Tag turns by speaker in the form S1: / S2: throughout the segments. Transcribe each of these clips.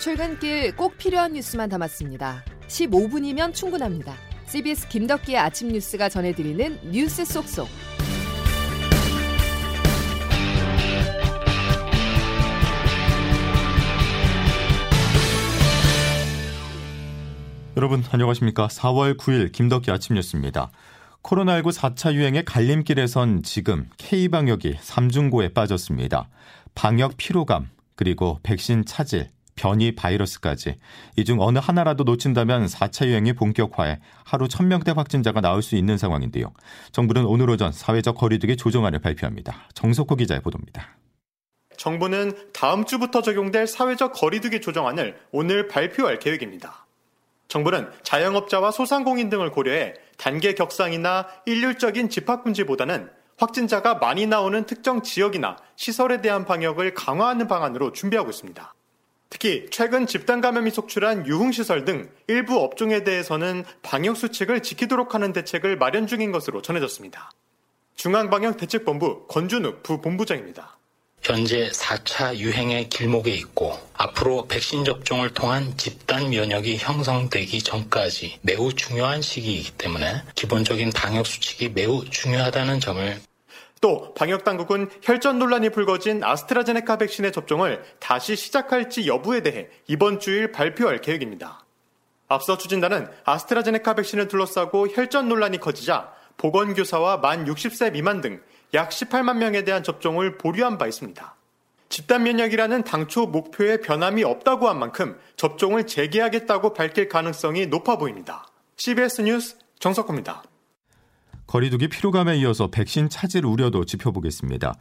S1: 출근길 꼭 필요한 뉴스만 담았습니다. 15분이면 충분합니다. CBS 김덕기의 아침 뉴스가 전해드리는 뉴스 속속.
S2: 여러분 안녕하십니까? 4월 9일 김덕기 아침 뉴스입니다. 코로나19 4차 유행의 갈림길에 선 지금 K방역이 삼중고에 빠졌습니다. 방역 피로감, 그리고 백신 차질, 변이 바이러스까지 이 중 어느 하나라도 놓친다면 4차 유행이 본격화해 하루 1000명대 확진자가 나올 수 있는 상황인데요. 정부는 오늘 오전 사회적 거리두기 조정안을 발표합니다. 정석호 기자의 보도입니다.
S3: 정부는 다음 주부터 적용될 사회적 거리두기 조정안을 오늘 발표할 계획입니다. 정부는 자영업자와 소상공인 등을 고려해 단계 격상이나 일률적인 집합금지보다는 확진자가 많이 나오는 특정 지역이나 시설에 대한 방역을 강화하는 방안으로 준비하고 있습니다. 특히 최근 집단 감염이 속출한 유흥시설 등 일부 업종에 대해서는 방역 수칙을 지키도록 하는 대책을 마련 중인 것으로 전해졌습니다. 중앙방역대책본부 권준욱 부본부장입니다.
S4: 현재 4차 유행의 길목에 있고 앞으로 백신 접종을 통한 집단 면역이 형성되기 전까지 매우 중요한 시기이기 때문에 기본적인 방역 수칙이 매우 중요하다는 점을
S3: 또 방역 당국은 혈전 논란이 불거진 아스트라제네카 백신의 접종을 다시 시작할지 여부에 대해 이번 주일 발표할 계획입니다. 앞서 추진단은 아스트라제네카 백신을 둘러싸고 혈전 논란이 커지자 보건교사와 만 60세 미만 등 약 18만 명에 대한 접종을 보류한 바 있습니다. 집단 면역이라는 당초 목표에 변함이 없다고 한 만큼 접종을 재개하겠다고 밝힐 가능성이 높아 보입니다. CBS 뉴스 정석호입니다.
S2: 거리두기 피로감에 이어서 백신 차질 우려도 짚어보겠습니다.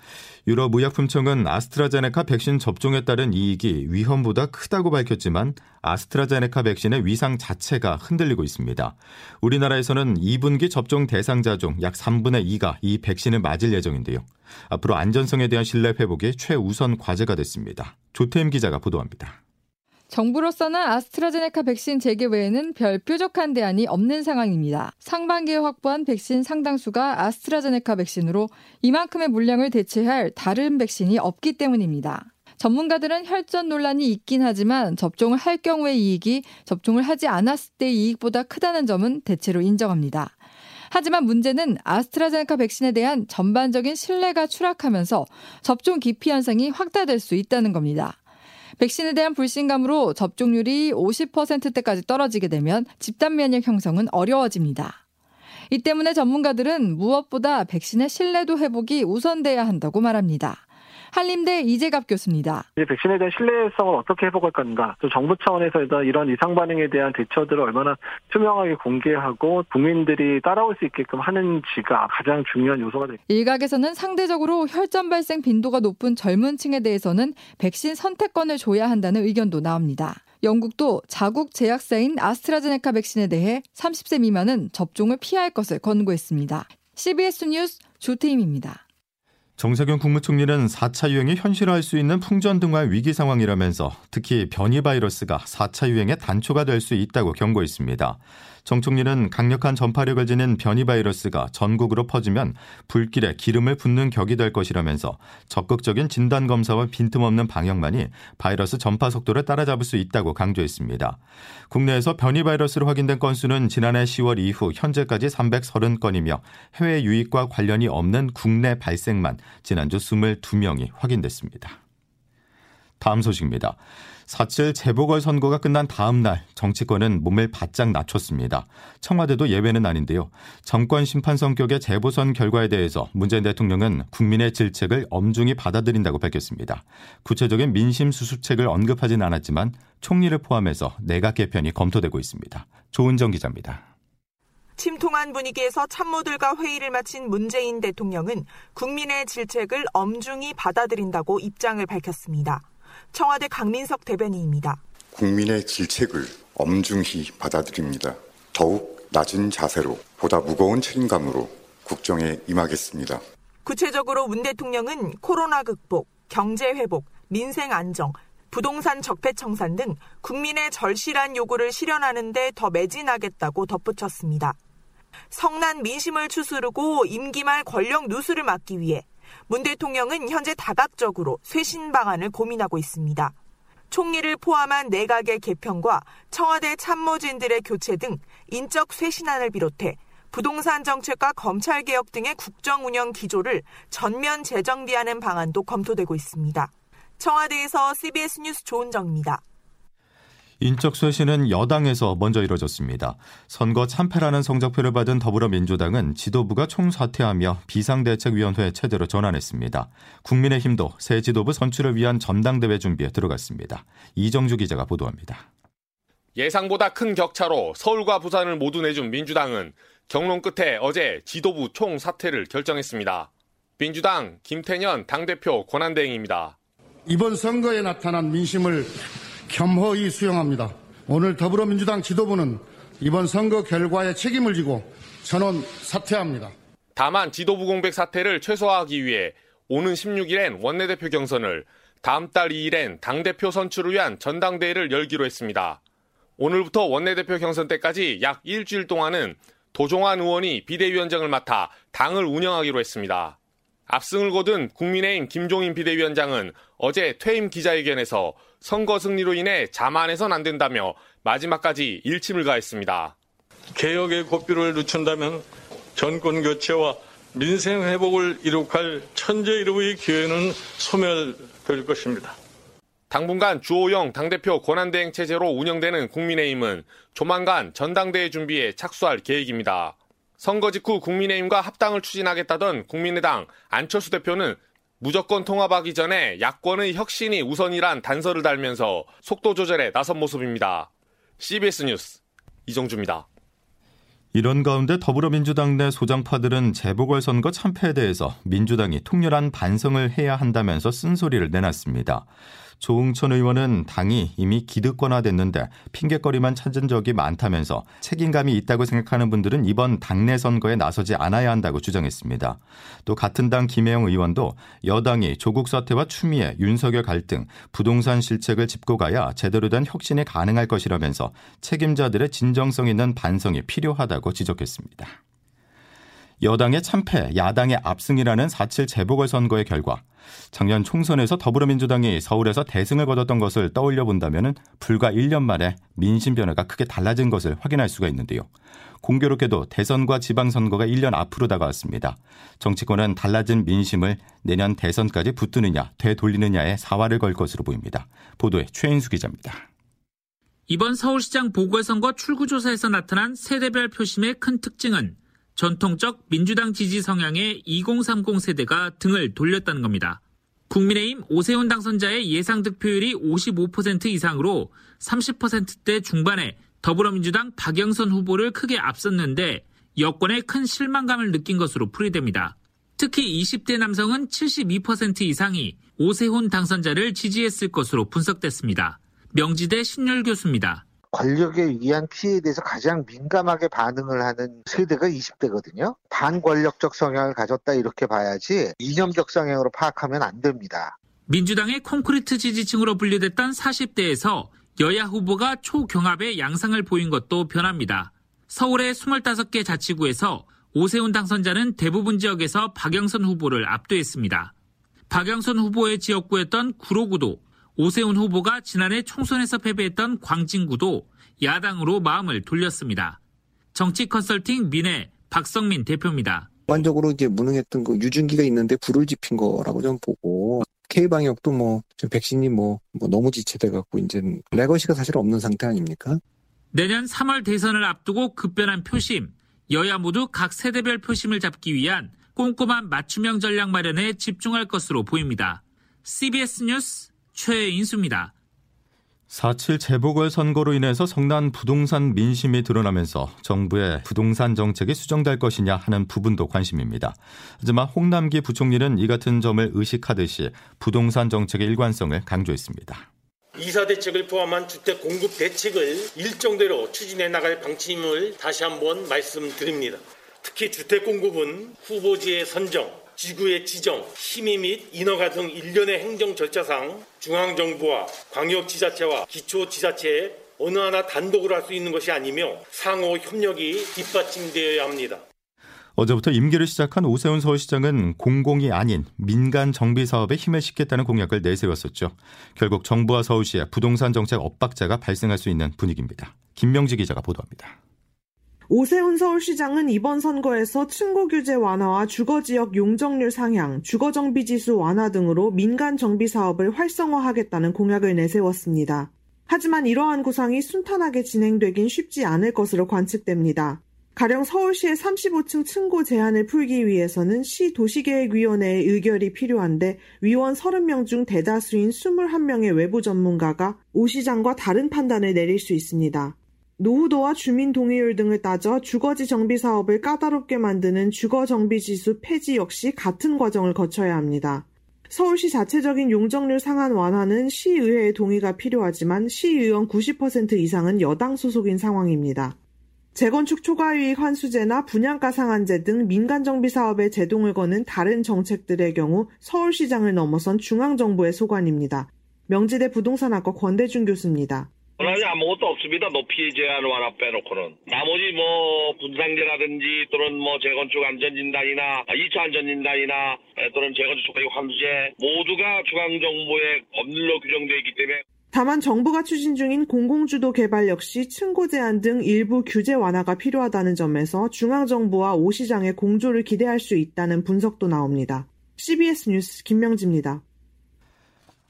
S2: 유럽 의약품청은 아스트라제네카 백신 접종에 따른 이익이 위험보다 크다고 밝혔지만 아스트라제네카 백신의 위상 자체가 흔들리고 있습니다. 우리나라에서는 2분기 접종 대상자 중 약 3분의 2가 이 백신을 맞을 예정인데요. 앞으로 안전성에 대한 신뢰 회복이 최우선 과제가 됐습니다. 조태임 기자가 보도합니다.
S5: 정부로서는 아스트라제네카 백신 재개 외에는 별 뾰족한 대안이 없는 상황입니다. 상반기에 확보한 백신 상당수가 아스트라제네카 백신으로 이만큼의 물량을 대체할 다른 백신이 없기 때문입니다. 전문가들은 혈전 논란이 있긴 하지만 접종을 할 경우의 이익이 접종을 하지 않았을 때의 이익보다 크다는 점은 대체로 인정합니다. 하지만 문제는 아스트라제네카 백신에 대한 전반적인 신뢰가 추락하면서 접종 기피 현상이 확대될 수 있다는 겁니다. 백신에 대한 불신감으로 접종률이 50%대까지 떨어지게 되면 집단 면역 형성은 어려워집니다. 이 때문에 전문가들은 무엇보다 백신의 신뢰도 회복이 우선돼야 한다고 말합니다. 한림대 이재갑 교수입니다.
S6: 백신에 대한 신뢰성을 어떻게 회복할 건가? 또 정부 차원에서 이런 이상 반응에 대한 대처들을 얼마나 투명하게 공개하고 국민들이 따라올 수 있게끔 하는지가 가장 중요한 요소가 됩니다.
S5: 일각에서는 상대적으로 혈전 발생 빈도가 높은 젊은 층에 대해서는 백신 선택권을 줘야 한다는 의견도 나옵니다. 영국도 자국 제약사인 아스트라제네카 백신에 대해 30세 미만은 접종을 피할 것을 권고했습니다. CBS 뉴스 조태임입니다.
S2: 정세균 국무총리는 4차 유행이 현실화할 수 있는 풍전등화의 위기 상황이라면서 특히 변이 바이러스가 4차 유행의 단초가 될 수 있다고 경고했습니다. 정 총리는 강력한 전파력을 지닌 변이 바이러스가 전국으로 퍼지면 불길에 기름을 붓는 격이 될 것이라면서 적극적인 진단 검사와 빈틈없는 방역만이 바이러스 전파 속도를 따라잡을 수 있다고 강조했습니다. 국내에서 변이 바이러스로 확인된 건수는 지난해 10월 이후 현재까지 330건이며 해외 유입과 관련이 없는 국내 발생만 지난주 22명이 확인됐습니다. 다음 소식입니다. 4.7 재보궐선거가 끝난 다음 날 정치권은 몸을 바짝 낮췄습니다. 청와대도 예외는 아닌데요. 정권 심판 성격의 재보선 결과에 대해서 문재인 대통령은 국민의 질책을 엄중히 받아들인다고 밝혔습니다. 구체적인 민심 수습책을 언급하진 않았지만 총리를 포함해서 내각 개편이 검토되고 있습니다. 조은정 기자입니다.
S7: 침통한 분위기에서 참모들과 회의를 마친 문재인 대통령은 국민의 질책을 엄중히 받아들인다고 입장을 밝혔습니다. 청와대 강민석 대변인입니다.
S8: 국민의 질책을 엄중히 받아들입니다. 더욱 낮은 자세로 보다 무거운 책임감으로 국정에 임하겠습니다.
S7: 구체적으로 문 대통령은 코로나 극복, 경제 회복, 민생 안정, 부동산 적폐 청산 등 국민의 절실한 요구를 실현하는 데 더 매진하겠다고 덧붙였습니다. 성난 민심을 추스르고 임기 말 권력 누수를 막기 위해 문 대통령은 현재 다각적으로 쇄신 방안을 고민하고 있습니다. 총리를 포함한 내각의 개편과 청와대 참모진들의 교체 등 인적 쇄신안을 비롯해 부동산 정책과 검찰 개혁 등의 국정 운영 기조를 전면 재정비하는 방안도 검토되고 있습니다. 청와대에서 CBS 뉴스 조은정입니다.
S2: 인적 쇄신은 여당에서 먼저 이뤄졌습니다. 선거 참패라는 성적표를 받은 더불어민주당은 지도부가 총사퇴하며 비상대책위원회 체제로 전환했습니다. 국민의힘도 새 지도부 선출을 위한 전당대회 준비에 들어갔습니다. 이정주 기자가 보도합니다.
S9: 예상보다 큰 격차로 서울과 부산을 모두 내준 민주당은 경론 끝에 어제 지도부 총사퇴를 결정했습니다. 민주당 김태년 당대표 권한대행입니다.
S10: 이번 선거에 나타난 민심을 겸허히 수용합니다. 오늘 더불어민주당 지도부는 이번 선거 결과에 책임을 지고 전원 사퇴합니다.
S9: 다만 지도부 공백 사태를 최소화하기 위해 오는 16일엔 원내대표 경선을 다음 달 2일엔 당대표 선출을 위한 전당대회를 열기로 했습니다. 오늘부터 원내대표 경선 때까지 약 일주일 동안은 도종환 의원이 비대위원장을 맡아 당을 운영하기로 했습니다. 압승을 거둔 국민의힘 김종인 비대위원장은 어제 퇴임 기자회견에서 선거 승리로 인해 자만해선 안 된다며 마지막까지 일침을 가했습니다.
S11: 개혁의 고삐를 늦춘다면 정권 교체와 민생 회복을 이룩할 천재 이루의 기회는 소멸될 것입니다.
S9: 당분간 주호영 당대표 권한대행 체제로 운영되는 국민의힘은 조만간 전당대회 준비에 착수할 계획입니다. 선거 직후 국민의힘과 합당을 추진하겠다던 국민의당 안철수 대표는 무조건 통합하기 전에 야권의 혁신이 우선이란 단서를 달면서 속도 조절에 나선 모습입니다. CBS 뉴스 이정주입니다.
S2: 이런 가운데 더불어민주당 내 소장파들은 재보궐선거 참패에 대해서 민주당이 통렬한 반성을 해야 한다면서 쓴소리를 내놨습니다. 조응천 의원은 당이 이미 기득권화됐는데 핑계거리만 찾은 적이 많다면서 책임감이 있다고 생각하는 분들은 이번 당내 선거에 나서지 않아야 한다고 주장했습니다. 또 같은 당 김혜영 의원도 여당이 조국 사태와 추미애, 윤석열 갈등, 부동산 실책을 짚고 가야 제대로 된 혁신이 가능할 것이라면서 책임자들의 진정성 있는 반성이 필요하다고 지적했습니다. 여당의 참패, 야당의 압승이라는 4.7 재보궐선거의 결과 작년 총선에서 더불어민주당이 서울에서 대승을 거뒀던 것을 떠올려 본다면 불과 1년 만에 민심 변화가 크게 달라진 것을 확인할 수가 있는데요. 공교롭게도 대선과 지방선거가 1년 앞으로 다가왔습니다. 정치권은 달라진 민심을 내년 대선까지 붙드느냐, 되돌리느냐에 사활을 걸 것으로 보입니다. 보도에 최인수 기자입니다.
S12: 이번 서울시장 보궐선거 출구조사에서 나타난 세대별 표심의 큰 특징은 전통적 민주당 지지 성향의 2030 세대가 등을 돌렸다는 겁니다. 국민의힘 오세훈 당선자의 예상 득표율이 55% 이상으로 30%대 중반에 더불어민주당 박영선 후보를 크게 앞섰는데 여권에 큰 실망감을 느낀 것으로 풀이됩니다. 특히 20대 남성은 72% 이상이 오세훈 당선자를 지지했을 것으로 분석됐습니다. 명지대 신율 교수입니다.
S8: 권력에 의한 피해에 대해서 가장 민감하게 반응을 하는 세대가 20대거든요. 반권력적 성향을 가졌다 이렇게 봐야지 이념적 성향으로 파악하면 안 됩니다.
S12: 민주당의 콘크리트 지지층으로 분류됐던 40대에서 여야 후보가 초경합의 양상을 보인 것도 변합니다. 서울의 25개 자치구에서 오세훈 당선자는 대부분 지역에서 박영선 후보를 압도했습니다. 박영선 후보의 지역구였던 구로구도 오세훈 후보가 지난해 총선에서 패배했던 광진구도 야당으로 마음을 돌렸습니다. 정치 컨설팅 민해 박성민 대표입니다.
S13: 일반적으로 이제 무능했던 그 유증기가 있는데 불을 지핀 거라고 좀 보고 K 방역도 뭐 백신이 뭐, 뭐 너무 지체돼 갖고 이제 레거시가 사실 없는 상태 아닙니까?
S12: 내년 3월 대선을 앞두고 급변한 표심, 여야 모두 각 세대별 표심을 잡기 위한 꼼꼼한 맞춤형 전략 마련에 집중할 것으로 보입니다. CBS 뉴스 최인수입니다.
S2: 4.7 재보궐선거로 인해서 성난 부동산 민심이 드러나면서 정부의 부동산 정책이 수정될 것이냐 하는 부분도 관심입니다. 하지만 홍남기 부총리는 이 같은 점을 의식하듯이 부동산 정책의 일관성을 강조했습니다.
S14: 이사 대책을 포함한 주택 공급 대책을 일정대로 추진해 나갈 방침을 다시 한번 말씀드립니다. 특히 주택 공급은 후보지의 선정, 지구의 지정, 심의 및 인허가 등 일련의 행정 절차상 중앙정부와 광역지자체와 기초지자체 어느 하나 단독으로 할 수 있는 것이 아니며 상호 협력이 뒷받침되어야 합니다.
S2: 어제부터 임기를 시작한 오세훈 서울시장은 공공이 아닌 민간 정비 사업에 힘을 싣겠다는 공약을 내세웠었죠. 결국 정부와 서울시의 부동산 정책 엇박자가 발생할 수 있는 분위기입니다. 김명지 기자가 보도합니다.
S3: 오세훈 서울시장은 이번 선거에서 층고 규제 완화와 주거 지역 용적률 상향, 주거 정비 지수 완화 등으로 민간 정비 사업을 활성화하겠다는 공약을 내세웠습니다. 하지만 이러한 구상이 순탄하게 진행되긴 쉽지 않을 것으로 관측됩니다. 가령 서울시의 35층 층고 제한을 풀기 위해서는 시 도시계획위원회의 의결이 필요한데 위원 30명 중 대다수인 21명의 외부 전문가가 오 시장과 다른 판단을 내릴 수 있습니다. 노후도와 주민 동의율 등을 따져 주거지 정비 사업을 까다롭게 만드는 주거 정비 지수 폐지 역시 같은 과정을 거쳐야 합니다. 서울시 자체적인 용적률 상한 완화는 시의회의 동의가 필요하지만 시의원 90% 이상은 여당 소속인 상황입니다. 재건축 초과이익 환수제나 분양가 상한제 등 민간 정비 사업에 제동을 거는 다른 정책들의 경우 서울시장을 넘어선 중앙정부의 소관입니다. 명지대 부동산학과 권대중 교수입니다.
S15: 원안이 아무것도 없습니다. 높이 제한 완화 빼놓고는. 나머지 뭐 분상제라든지 또는 뭐 재건축 안전진단이나 2차 안전진단이나 또는 재건축 초과이익 환수제 모두가 중앙정부의 법률로 규정되어 있기 때문에
S3: 다만 정부가 추진 중인 공공주도 개발 역시 층고 제한 등 일부 규제 완화가 필요하다는 점에서 중앙정부와 오 시장의 공조를 기대할 수 있다는 분석도 나옵니다. CBS 뉴스 김명지입니다.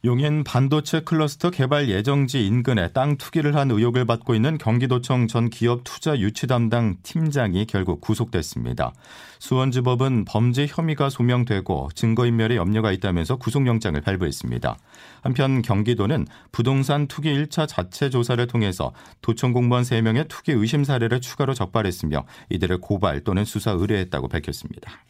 S2: 용인 반도체 클러스터 개발 예정지 인근에 땅 투기를 한 의혹을 받고 있는 경기도청 전 기업 투자 유치 담당 팀장이 결국 구속됐습니다. 수원지법은 범죄 혐의가 소명되고 증거인멸의 염려가 있다면서 구속영장을 발부했습니다. 한편 경기도는 부동산 투기 1차 자체 조사를 통해서 도청 공무원 3명의 투기 의심 사례를 추가로 적발했으며 이들을 고발 또는 수사 의뢰했다고 밝혔습니다.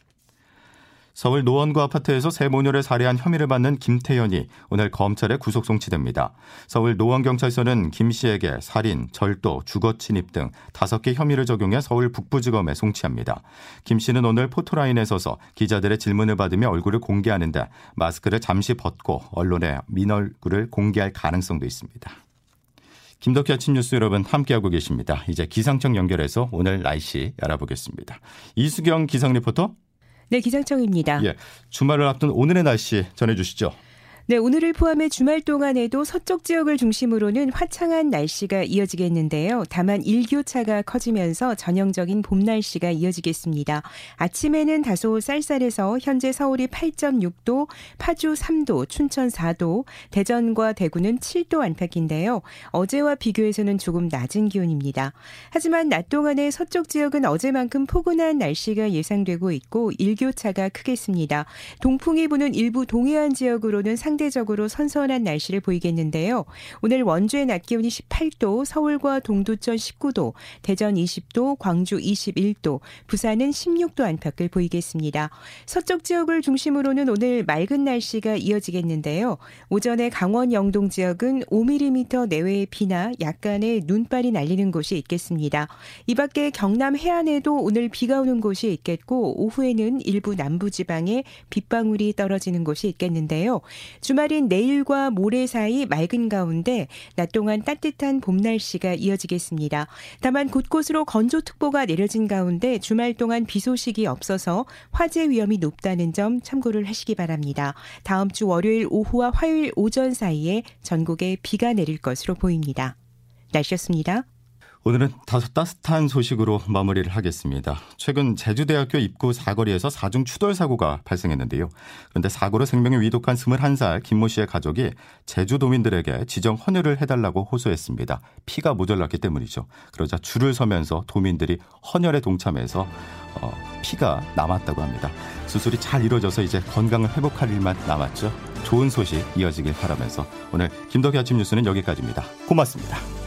S2: 서울 노원구 아파트에서 새 모녀를 살해한 혐의를 받는 김태현이 오늘 검찰에 구속 송치됩니다. 서울 노원경찰서는 김 씨에게 살인, 절도, 주거 침입 등 다섯 개 혐의를 적용해 서울 북부지검에 송치합니다. 김 씨는 오늘 포토라인에 서서 기자들의 질문을 받으며 얼굴을 공개하는데 마스크를 잠시 벗고 언론에 민 얼굴을 공개할 가능성도 있습니다. 김덕희 아침 뉴스 여러분 함께하고 계십니다. 이제 기상청 연결해서 오늘 날씨 알아보겠습니다. 이수경 기상 리포터
S16: 네, 기상청입니다.
S2: 예, 주말을 앞둔 오늘의 날씨 전해주시죠.
S16: 네, 오늘을 포함해 주말 동안에도 서쪽 지역을 중심으로는 화창한 날씨가 이어지겠는데요. 다만 일교차가 커지면서 전형적인 봄 날씨가 이어지겠습니다. 아침에는 다소 쌀쌀해서 현재 서울이 8.6도, 파주 3도, 춘천 4도, 대전과 대구는 7도 안팎인데요. 어제와 비교해서는 조금 낮은 기온입니다. 하지만 낮 동안에 서쪽 지역은 어제만큼 포근한 날씨가 예상되고 있고 일교차가 크겠습니다. 동풍이 부는 일부 동해안 지역으로는 상당 상대적으로 선선한 날씨를 보이겠는데요. 오늘 원주의 낮 기온이 18도, 서울과 동두천 19도, 대전 20도, 광주 21도, 부산은 16도 안팎을 보이겠습니다. 서쪽 지역을 중심으로는 오늘 맑은 날씨가 이어지겠는데요. 오전에 강원 영동 지역은 5mm 내외의 비나 약간의 눈발이 날리는 곳이 있겠습니다. 이 밖에 경남 해안에도 오늘 비가 오는 곳이 있겠고 오후에는 일부 남부 지방에 빗방울이 떨어지는 곳이 있겠는데요. 주말인 내일과 모레 사이 맑은 가운데 낮 동안 따뜻한 봄 날씨가 이어지겠습니다. 다만 곳곳으로 건조특보가 내려진 가운데 주말 동안 비 소식이 없어서 화재 위험이 높다는 점 참고를 하시기 바랍니다. 다음 주 월요일 오후와 화요일 오전 사이에 전국에 비가 내릴 것으로 보입니다. 날씨였습니다.
S2: 오늘은 다소 따뜻한 소식으로 마무리를 하겠습니다. 최근 제주대학교 입구 사거리에서 사중 추돌 사고가 발생했는데요. 그런데 사고로 생명이 위독한 21살 김모 씨의 가족이 제주도민들에게 지정 헌혈을 해달라고 호소했습니다. 피가 모자랐기 때문이죠. 그러자 줄을 서면서 도민들이 헌혈에 동참해서 어, 피가 남았다고 합니다. 수술이 잘 이루어져서 이제 건강을 회복할 일만 남았죠. 좋은 소식 이어지길 바라면서 오늘 김덕희 아침 뉴스는 여기까지입니다. 고맙습니다.